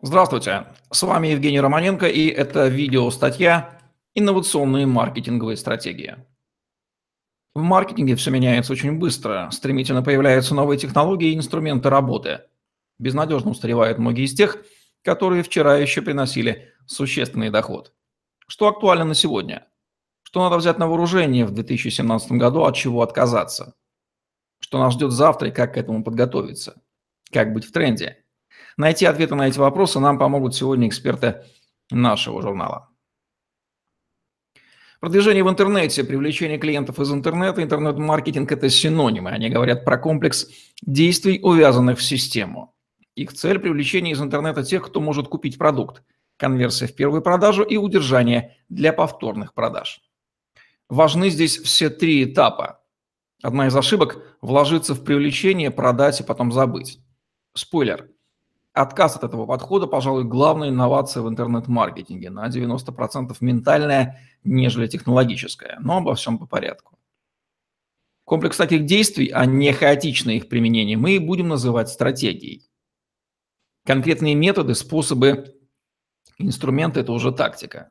Здравствуйте, с вами Евгений Романенко и это видео-статья «Инновационные маркетинговые стратегии». В маркетинге все меняется очень быстро, стремительно появляются новые технологии и инструменты работы. Безнадежно устаревают многие из тех, которые вчера еще приносили существенный доход. Что актуально на сегодня? Что надо взять на вооружение в 2017 году, от чего отказаться? Что нас ждет завтра и как к этому подготовиться? Как быть в тренде? Найти ответы на эти вопросы нам помогут сегодня эксперты нашего журнала. Продвижение в интернете, привлечение клиентов из интернета, интернет-маркетинг – это синонимы. Они говорят про комплекс действий, увязанных в систему. Их цель – привлечение из интернета тех, кто может купить продукт, конверсия в первую продажу и удержание для повторных продаж. Важны здесь все три этапа. Одна из ошибок – вложиться в привлечение, продать и потом забыть. Спойлер – отказ от этого подхода, пожалуй, главная инновация в интернет-маркетинге. На 90% ментальная, нежели технологическая. Но обо всем по порядку. Комплекс таких действий, а не хаотичное их применение, мы будем называть стратегией. Конкретные методы, способы, инструменты – это уже тактика.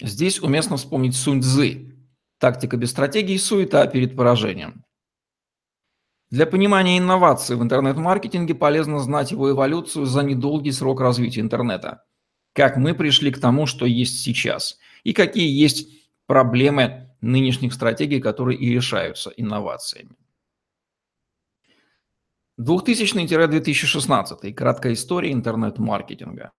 Здесь уместно вспомнить Сунь Цзы. Тактика без стратегии – суета перед поражением. Для понимания инноваций в интернет-маркетинге полезно знать его эволюцию за недолгий срок развития интернета. Как мы пришли к тому, что есть сейчас, и какие есть проблемы нынешних стратегий, которые и решаются инновациями. 2000-2016. Краткая история интернет-маркетинга.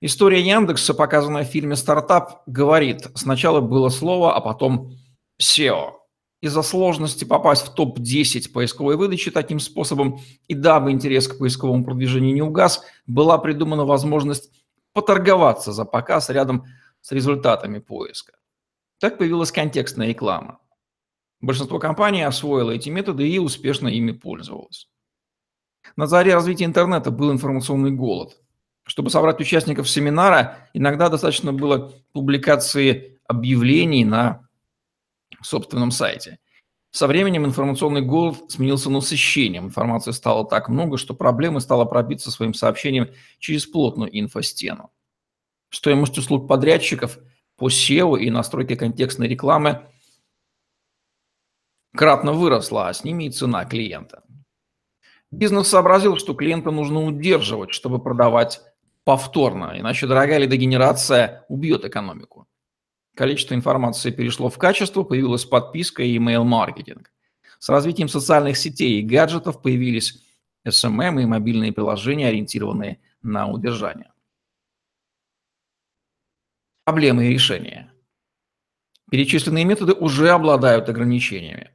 История Яндекса, показанная в фильме «Стартап», говорит, сначала было слово, а потом SEO из-за сложности попасть в топ-10 поисковой выдачи таким способом, и дабы интерес к поисковому продвижению не угас, была придумана возможность поторговаться за показ рядом с результатами поиска. Так появилась контекстная реклама. Большинство компаний освоило эти методы и успешно ими пользовалось. На заре развития интернета был информационный голод. Чтобы собрать участников семинара, иногда достаточно было публикации объявлений на собственном сайте. Со временем информационный голод сменился насыщением. Информации стало так много, что проблемы стало пробиться своим сообщением через плотную инфостену. Стоимость услуг подрядчиков по SEO и настройке контекстной рекламы кратно выросла, а с ними и цена клиента. Бизнес сообразил, что клиента нужно удерживать, чтобы продавать повторно, иначе дорогая лидогенерация убьет экономику. Количество информации перешло в качество, появилась подписка и email-маркетинг. С развитием социальных сетей и гаджетов появились SMM и мобильные приложения, ориентированные на удержание. Проблемы и решения. Перечисленные методы уже обладают ограничениями.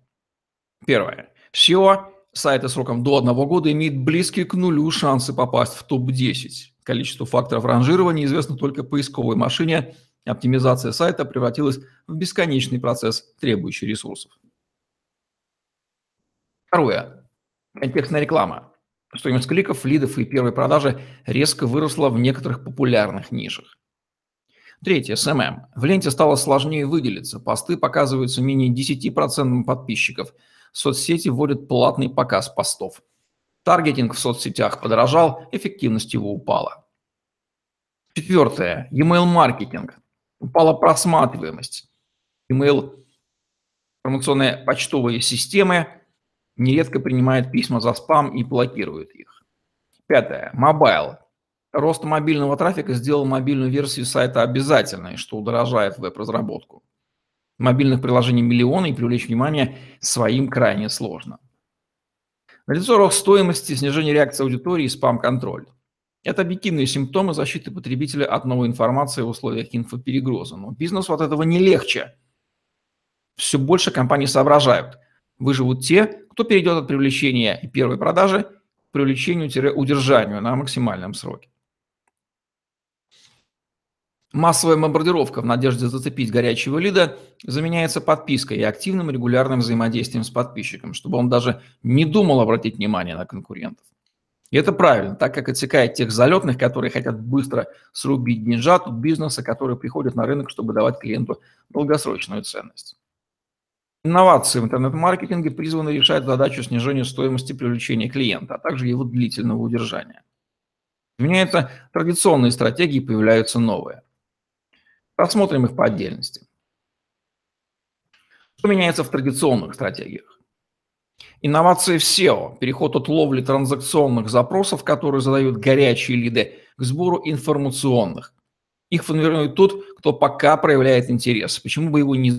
Первое. SEO сайты сроком до одного года имеет близкие к нулю шансы попасть в топ-10. Количество факторов ранжирования известно только поисковой машине – Оптимизация сайта превратилась в бесконечный процесс, требующий ресурсов. Второе. Контекстная реклама. Стоимость кликов, лидов и первой продажи резко выросла в некоторых популярных нишах. Третье. SMM. В ленте стало сложнее выделиться. Посты показываются менее 10% подписчиков. Соцсети вводят платный показ постов. Таргетинг в соцсетях подорожал, эффективность его упала. Четвертое. E-mail маркетинг упала просматриваемость. Email, информационные почтовые системы нередко принимают письма за спам и блокируют их. Пятое. Mobile. Рост мобильного трафика сделал мобильную версию сайта обязательной, что удорожает веб-разработку. Мобильных приложений миллионы и привлечь внимание своим крайне сложно. Налицо рост стоимости, снижение реакции аудитории и спам-контроль. Это объективные симптомы защиты потребителя от новой информации в условиях инфоперегруза. Но бизнесу от этого не легче. Все больше компаний соображают. Выживут те, кто перейдет от привлечения и первой продажи к привлечению-удержанию на максимальном сроке. Массовая бомбардировка в надежде зацепить горячего лида заменяется подпиской и активным регулярным взаимодействием с подписчиком, чтобы он даже не думал обратить внимание на конкурентов. И это правильно, так как отсекает тех залетных, которые хотят быстро срубить деньжат от бизнеса, которые приходят на рынок, чтобы давать клиенту долгосрочную ценность. Инновации в интернет-маркетинге призваны решать задачу снижения стоимости привлечения клиента, а также его длительного удержания. Меняются традиционные стратегии, появляются новые. Рассмотрим их по отдельности. Что меняется в традиционных стратегиях? Инновации в SEO, переход от ловли транзакционных запросов, которые задают горячие лиды, к сбору информационных. Их формирует тот, кто пока проявляет интерес. Почему бы его не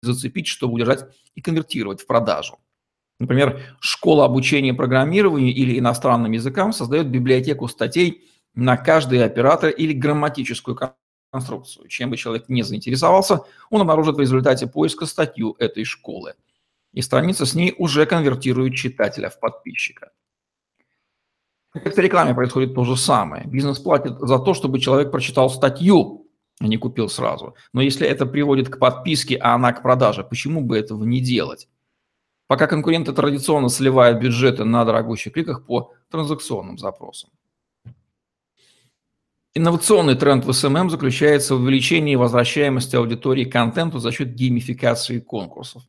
зацепить, чтобы удержать и конвертировать в продажу? Например, школа обучения программированию или иностранным языкам создает библиотеку статей на каждый оператор или грамматическую конструкцию. Чем бы человек не заинтересовался, он обнаружит в результате поиска статью этой школы. И страница с ней уже конвертирует читателя в подписчика. Как в рекламе происходит то же самое. Бизнес платит за то, чтобы человек прочитал статью, а не купил сразу. Но если это приводит к подписке, а она к продаже, почему бы этого не делать? пока конкуренты традиционно сливают бюджеты на дорогущих кликах по транзакционным запросам. Инновационный тренд в SMM заключается в увеличении возвращаемости аудитории контенту за счет геймификации конкурсов.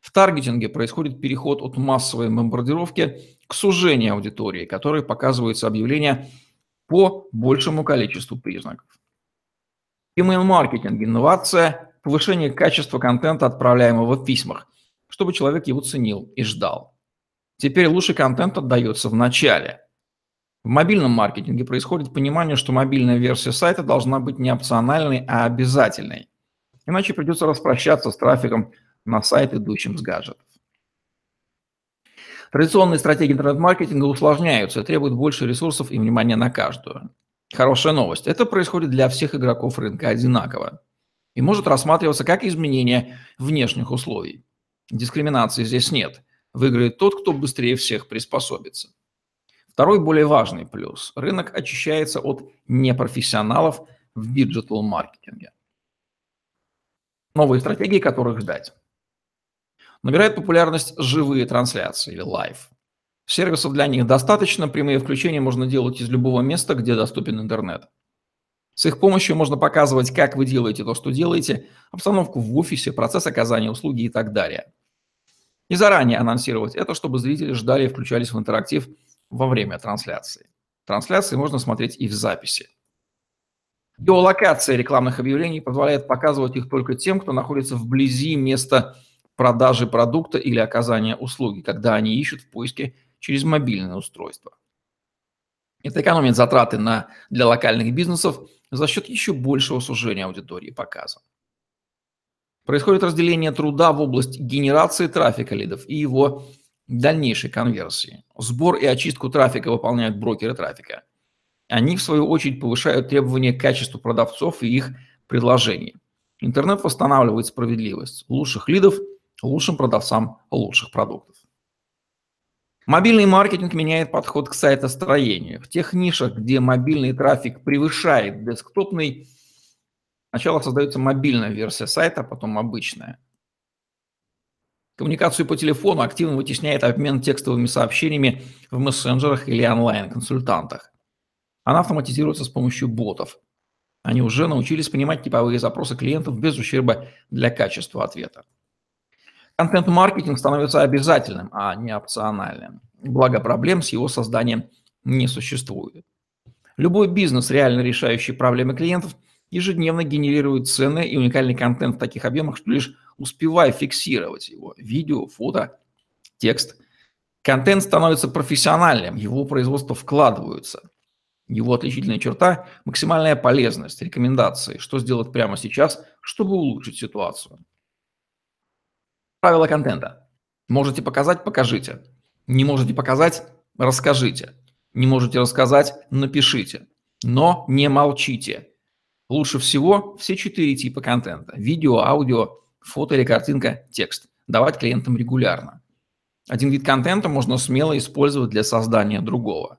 В таргетинге происходит переход от массовой бомбардировки к сужению аудитории, которой показываются объявления по большему количеству признаков. Email-маркетинг – инновация, повышение качества контента, отправляемого в письмах – чтобы человек его ценил и ждал. Теперь лучший контент отдается в начале. В мобильном маркетинге происходит понимание, что мобильная версия сайта должна быть не опциональной, а обязательной. Иначе придется распрощаться с трафиком на сайт, идущим с гаджетов. Традиционные стратегии интернет-маркетинга усложняются требуют больше ресурсов и внимания на каждую. Хорошая новость. Это происходит для всех игроков рынка одинаково и может рассматриваться как изменение внешних условий. Дискриминации здесь нет. Выиграет тот, кто быстрее всех приспособится. Второй более важный плюс. Рынок очищается от непрофессионалов в digital-маркетинге. Новые стратегии, которых ждать. Набирает популярность живые трансляции или live. Сервисов для них достаточно, прямые включения можно делать из любого места, где доступен интернет. С их помощью можно показывать, как вы делаете то, что делаете, обстановку в офисе, процесс оказания услуги и так далее. И заранее анонсировать это, чтобы зрители ждали и включались в интерактив во время трансляции. Трансляции можно смотреть и в записи. Геолокация рекламных объявлений позволяет показывать их только тем, кто находится вблизи места продажи продукта или оказания услуги, когда они ищут в поиске через мобильное устройство. Это экономит затраты на, для локальных бизнесов за счет еще большего сужения аудитории показа. Происходит разделение труда в область генерации трафика лидов и его дальнейшей конверсии. Сбор и очистку трафика выполняют брокеры трафика. Они, в свою очередь, повышают требования к качеству продавцов и их предложений. Интернет восстанавливает справедливость лучших лидов лучшим продавцам лучших продуктов. Мобильный маркетинг меняет подход к сайтостроению. В тех нишах, где мобильный трафик превышает десктопный, Сначала создается мобильная версия сайта, потом обычная. Коммуникацию по телефону активно вытесняет обмен текстовыми сообщениями в мессенджерах или онлайн-консультантах. Она автоматизируется с помощью ботов. Они уже научились понимать типовые запросы клиентов без ущерба для качества ответа. Контент-маркетинг становится обязательным, а не опциональным. Благо проблем с его созданием не существует. Любой бизнес, реально решающий проблемы клиентов – ежедневно генерирует ценный и уникальный контент в таких объемах, что лишь успевая фиксировать его, видео, фото, текст, контент становится профессиональным, его производство вкладываются. Его отличительная черта – максимальная полезность, рекомендации, что сделать прямо сейчас, чтобы улучшить ситуацию. Правила контента. Можете показать – покажите. Не можете показать – расскажите. Не можете рассказать – напишите. Но не молчите. Лучше всего все четыре типа контента – видео, аудио, фото или картинка, текст – давать клиентам регулярно. Один вид контента можно смело использовать для создания другого.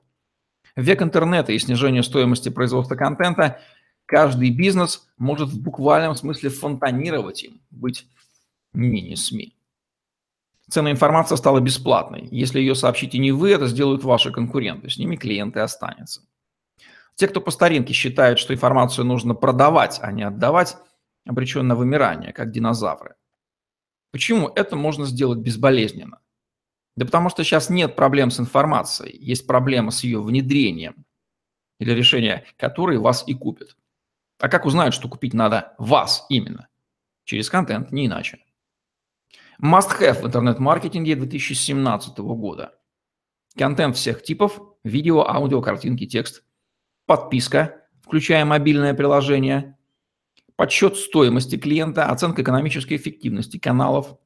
В век интернета и снижения стоимости производства контента каждый бизнес может в буквальном смысле фонтанировать им, быть мини-СМИ. Ценная информация стала бесплатной. Если ее сообщите не вы, это сделают ваши конкуренты. С ними клиенты останутся. Те, кто по старинке считают, что информацию нужно продавать, а не отдавать, обречен на вымирание, как динозавры. Почему это можно сделать безболезненно? Да потому что сейчас нет проблем с информацией, есть проблема с ее внедрением. или решения, которые вас и купят. А как узнают, что купить надо вас именно? Через контент, не иначе. Must-have в интернет-маркетинге 2017 года. Контент всех типов, видео, аудио, картинки, текст. Подписка, включая мобильное приложение. Подсчет стоимости клиента, оценка экономической эффективности каналов.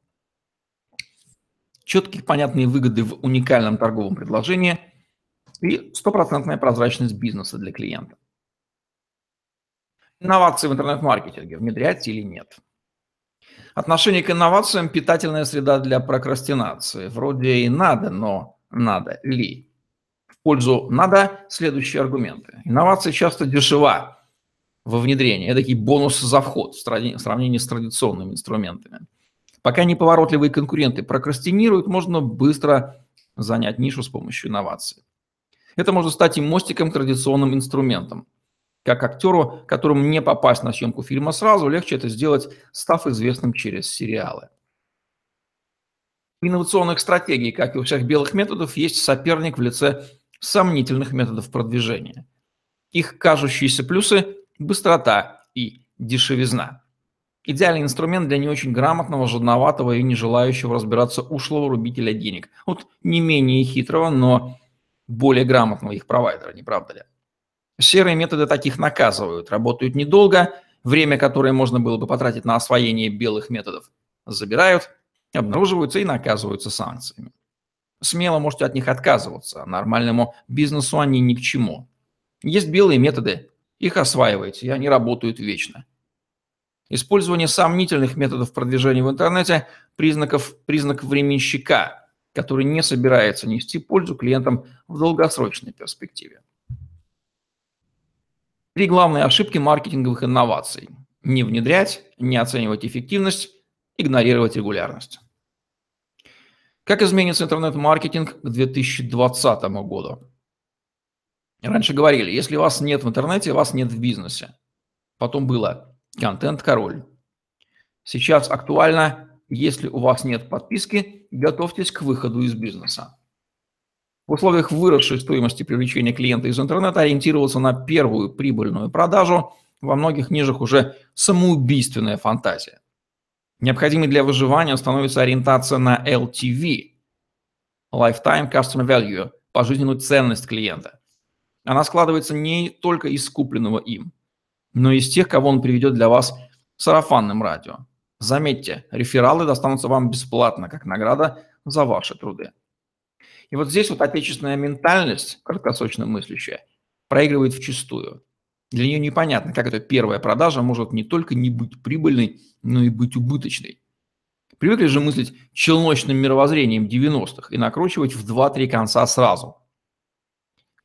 Четкие понятные выгоды в уникальном торговом предложении и стопроцентная прозрачность бизнеса для клиента. Инновации в интернет-маркетинге внедрять или нет? Отношение к инновациям – питательная среда для прокрастинации. Вроде и надо, но надо ли? В пользу надо следующие аргументы. Инновации часто дешева во внедрении. Это такие бонусы за вход в сравнении с традиционными инструментами. Пока неповоротливые конкуренты прокрастинируют, можно быстро занять нишу с помощью инноваций. Это может стать и мостиком к традиционным инструментам. Как актеру, которому не попасть на съемку фильма сразу, легче это сделать, став известным через сериалы. В инновационных стратегий, как и у всех белых методов, есть соперник в лице сомнительных методов продвижения. Их кажущиеся плюсы – быстрота и дешевизна. Идеальный инструмент для не очень грамотного, жадноватого и не желающего разбираться ушлого рубителя денег. Вот не менее хитрого, но более грамотного их провайдера, не правда ли? Серые методы таких наказывают, работают недолго, время, которое можно было бы потратить на освоение белых методов, забирают, обнаруживаются и наказываются санкциями. Смело можете от них отказываться, нормальному бизнесу они ни к чему. Есть белые методы, их осваивайте, и они работают вечно. Использование сомнительных методов продвижения в интернете – признаков, признак временщика, который не собирается нести пользу клиентам в долгосрочной перспективе. Три главные ошибки маркетинговых инноваций. Не внедрять, не оценивать эффективность, игнорировать регулярность. Как изменится интернет-маркетинг к 2020 году? Раньше говорили, если вас нет в интернете, вас нет в бизнесе. Потом было контент-король. Сейчас актуально, если у вас нет подписки, готовьтесь к выходу из бизнеса. В условиях выросшей стоимости привлечения клиента из интернета ориентироваться на первую прибыльную продажу во многих нишах уже самоубийственная фантазия. Необходимой для выживания становится ориентация на LTV – Lifetime Customer Value – пожизненную ценность клиента. Она складывается не только из купленного им, но и из тех, кого он приведет для вас сарафанным радио. Заметьте, рефералы достанутся вам бесплатно, как награда за ваши труды. И вот здесь вот отечественная ментальность, краткосрочно мыслящая, проигрывает в чистую. Для нее непонятно, как эта первая продажа может не только не быть прибыльной, но и быть убыточной. Привыкли же мыслить челночным мировоззрением 90-х и накручивать в 2-3 конца сразу.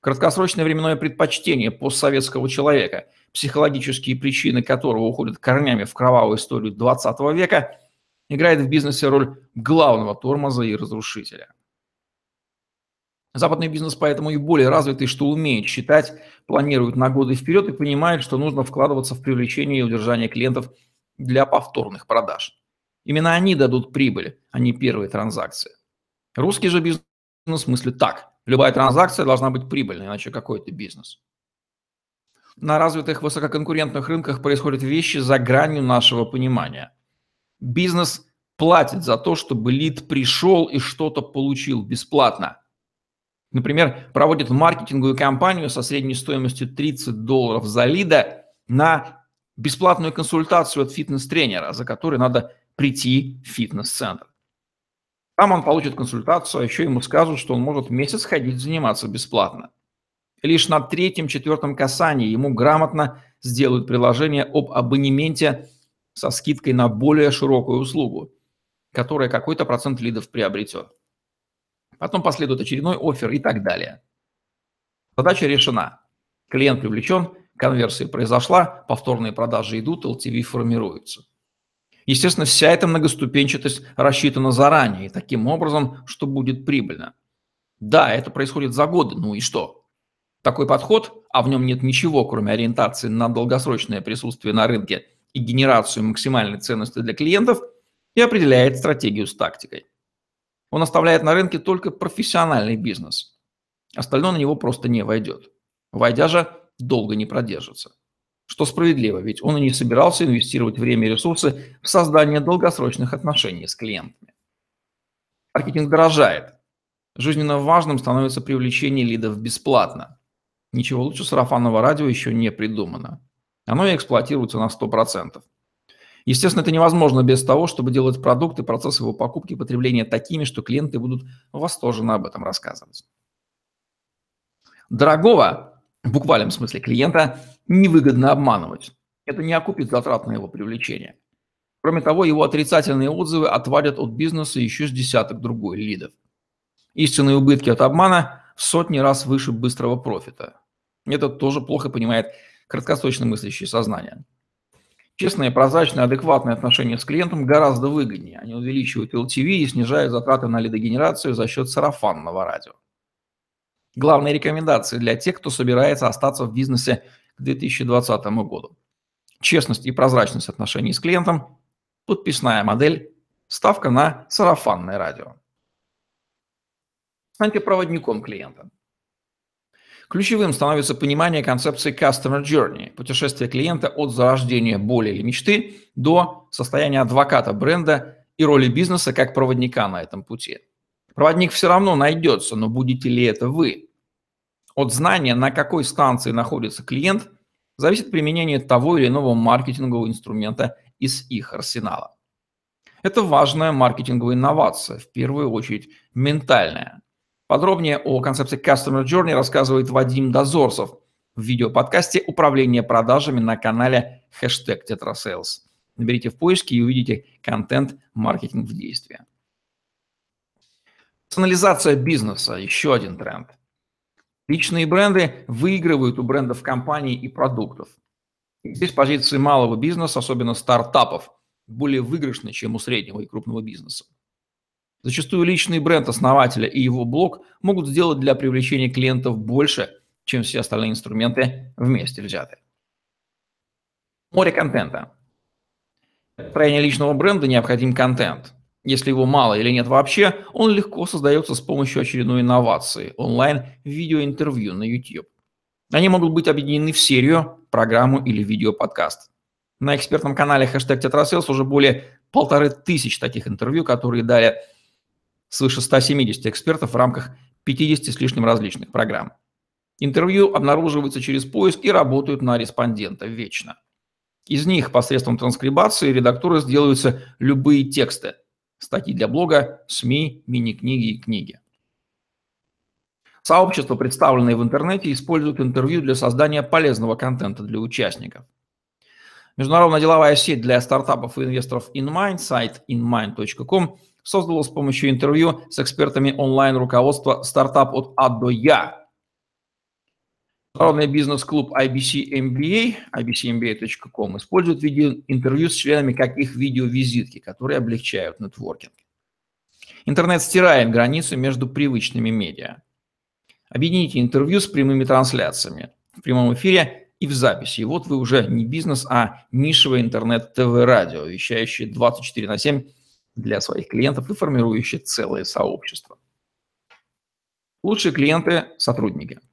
Краткосрочное временное предпочтение постсоветского человека, психологические причины которого уходят корнями в кровавую историю 20 века, играет в бизнесе роль главного тормоза и разрушителя. Западный бизнес поэтому и более развитый, что умеет считать, планирует на годы вперед и понимает, что нужно вкладываться в привлечение и удержание клиентов для повторных продаж. Именно они дадут прибыль, а не первые транзакции. Русский же бизнес мыслит так. Любая транзакция должна быть прибыльной, иначе какой это бизнес. На развитых высококонкурентных рынках происходят вещи за гранью нашего понимания. Бизнес платит за то, чтобы лид пришел и что-то получил бесплатно. Например, проводит маркетинговую кампанию со средней стоимостью 30 долларов за лида на бесплатную консультацию от фитнес-тренера, за которой надо прийти в фитнес-центр. Там он получит консультацию, а еще ему скажут, что он может месяц ходить заниматься бесплатно. Лишь на третьем-четвертом касании ему грамотно сделают приложение об абонементе со скидкой на более широкую услугу, которая какой-то процент лидов приобретет. Потом последует очередной офер и так далее. Задача решена. Клиент привлечен, конверсия произошла, повторные продажи идут, LTV формируется. Естественно, вся эта многоступенчатость рассчитана заранее, и таким образом, что будет прибыльно. Да, это происходит за годы, ну и что? Такой подход, а в нем нет ничего, кроме ориентации на долгосрочное присутствие на рынке и генерацию максимальной ценности для клиентов, и определяет стратегию с тактикой. Он оставляет на рынке только профессиональный бизнес. Остальное на него просто не войдет. Войдя же, долго не продержится. Что справедливо, ведь он и не собирался инвестировать время и ресурсы в создание долгосрочных отношений с клиентами. Маркетинг дорожает. Жизненно важным становится привлечение лидов бесплатно. Ничего лучше сарафанного радио еще не придумано. Оно и эксплуатируется на 100%. Естественно, это невозможно без того, чтобы делать продукты, процесс его покупки и потребления такими, что клиенты будут восторженно об этом рассказывать. Дорогого, в буквальном смысле клиента, невыгодно обманывать. Это не окупит затрат на его привлечение. Кроме того, его отрицательные отзывы отводят от бизнеса еще с десяток другой лидов. Истинные убытки от обмана в сотни раз выше быстрого профита. Это тоже плохо понимает краткосрочно мыслящее сознание. Честное, прозрачное, адекватное отношение с клиентом гораздо выгоднее. Они увеличивают LTV и снижают затраты на лидогенерацию за счет сарафанного радио. Главные рекомендации для тех, кто собирается остаться в бизнесе к 2020 году. Честность и прозрачность отношений с клиентом, подписная модель, ставка на сарафанное радио. Станьте проводником клиента. Ключевым становится понимание концепции Customer Journey, путешествие клиента от зарождения боли или мечты до состояния адвоката бренда и роли бизнеса как проводника на этом пути. Проводник все равно найдется, но будете ли это вы? От знания, на какой станции находится клиент, зависит применение того или иного маркетингового инструмента из их арсенала. Это важная маркетинговая инновация, в первую очередь ментальная. Подробнее о концепции Customer Journey рассказывает Вадим Дозорцев в видеоподкасте «Управление продажами» на канале хэштег Тетрасейлс. Наберите в поиске и увидите контент «Маркетинг в действии». Персонализация бизнеса – еще один тренд. Личные бренды выигрывают у брендов компаний и продуктов. здесь позиции малого бизнеса, особенно стартапов, более выигрышны, чем у среднего и крупного бизнеса. Зачастую личный бренд основателя и его блог могут сделать для привлечения клиентов больше, чем все остальные инструменты вместе взятые. Море контента. Для построения личного бренда необходим контент. Если его мало или нет вообще, он легко создается с помощью очередной инновации – онлайн-видеоинтервью на YouTube. Они могут быть объединены в серию, программу или видеоподкаст. На экспертном канале хэштег TetraSales уже более полторы тысяч таких интервью, которые дали свыше 170 экспертов в рамках 50 с лишним различных программ. Интервью обнаруживаются через поиск и работают на респондента вечно. Из них посредством транскрибации редакторы сделаются любые тексты, статьи для блога, СМИ, мини-книги и книги. Сообщества, представленные в интернете, используют интервью для создания полезного контента для участников. Международная деловая сеть для стартапов и инвесторов InMind, сайт inmind.com, создала с помощью интервью с экспертами онлайн-руководства стартап от А до Я, Международный бизнес-клуб IBC MBA, ibcmba.com, использует видеоинтервью с членами как их видеовизитки, которые облегчают нетворкинг. Интернет стирает границы между привычными медиа. Объедините интервью с прямыми трансляциями в прямом эфире и в записи. И вот вы уже не бизнес, а нишевое интернет-ТВ-радио, вещающее 24 на 7 для своих клиентов и формирующее целое сообщество. Лучшие клиенты – сотрудники –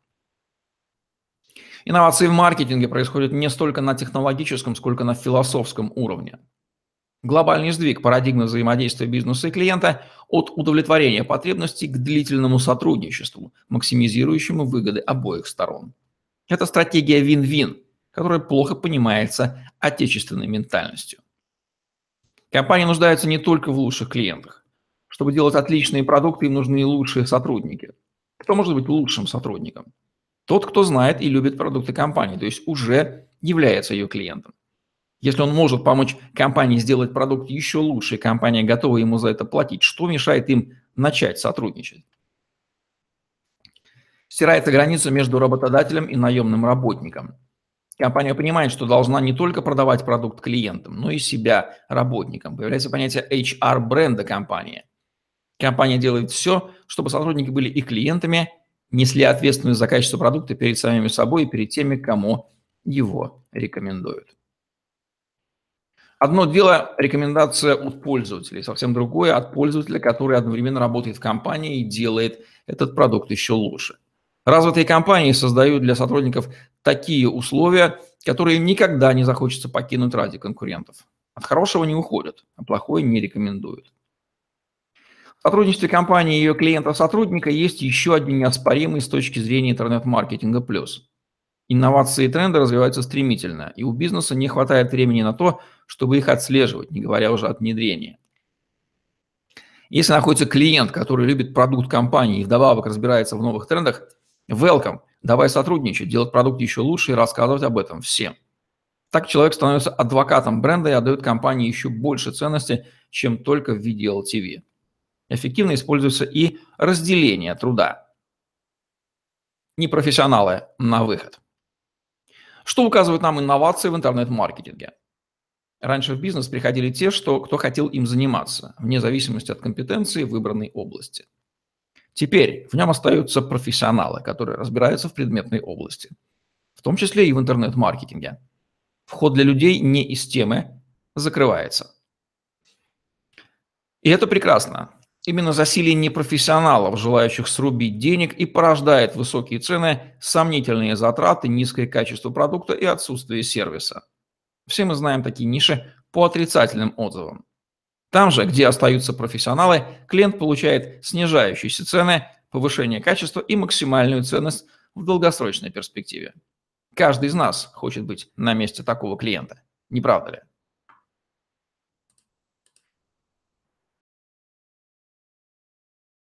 Инновации в маркетинге происходят не столько на технологическом, сколько на философском уровне. Глобальный сдвиг парадигмы взаимодействия бизнеса и клиента от удовлетворения потребностей к длительному сотрудничеству, максимизирующему выгоды обоих сторон. Это стратегия вин-вин, которая плохо понимается отечественной ментальностью. Компания нуждается не только в лучших клиентах. Чтобы делать отличные продукты, им нужны лучшие сотрудники. Кто может быть лучшим сотрудником? Тот, кто знает и любит продукты компании, то есть уже является ее клиентом. Если он может помочь компании сделать продукт еще лучше, и компания готова ему за это платить, что мешает им начать сотрудничать? Стирается граница между работодателем и наемным работником. Компания понимает, что должна не только продавать продукт клиентам, но и себя работникам. Появляется понятие HR-бренда компании. Компания делает все, чтобы сотрудники были и клиентами, несли ответственность за качество продукта перед самими собой и перед теми, кому его рекомендуют. Одно дело рекомендация от пользователей, совсем другое от пользователя, который одновременно работает в компании и делает этот продукт еще лучше. Развитые компании создают для сотрудников такие условия, которые никогда не захочется покинуть ради конкурентов. От хорошего не уходят, а плохое не рекомендуют. В сотрудничестве компании и ее клиента-сотрудника есть еще один неоспоримый с точки зрения интернет-маркетинга плюс. Инновации и тренды развиваются стремительно, и у бизнеса не хватает времени на то, чтобы их отслеживать, не говоря уже от внедрения. Если находится клиент, который любит продукт компании и вдобавок разбирается в новых трендах, welcome, давай сотрудничать, делать продукт еще лучше и рассказывать об этом всем. Так человек становится адвокатом бренда и отдает компании еще больше ценности, чем только в виде LTV. Эффективно используется и разделение труда. Непрофессионалы на выход. Что указывают нам инновации в интернет-маркетинге? Раньше в бизнес приходили те, что, кто хотел им заниматься, вне зависимости от компетенции выбранной области. Теперь в нем остаются профессионалы, которые разбираются в предметной области, в том числе и в интернет-маркетинге. Вход для людей не из темы закрывается. И это прекрасно. Именно засилие непрофессионалов, желающих срубить денег, и порождает высокие цены, сомнительные затраты, низкое качество продукта и отсутствие сервиса. Все мы знаем такие ниши по отрицательным отзывам. Там же, где остаются профессионалы, клиент получает снижающиеся цены, повышение качества и максимальную ценность в долгосрочной перспективе. Каждый из нас хочет быть на месте такого клиента, не правда ли?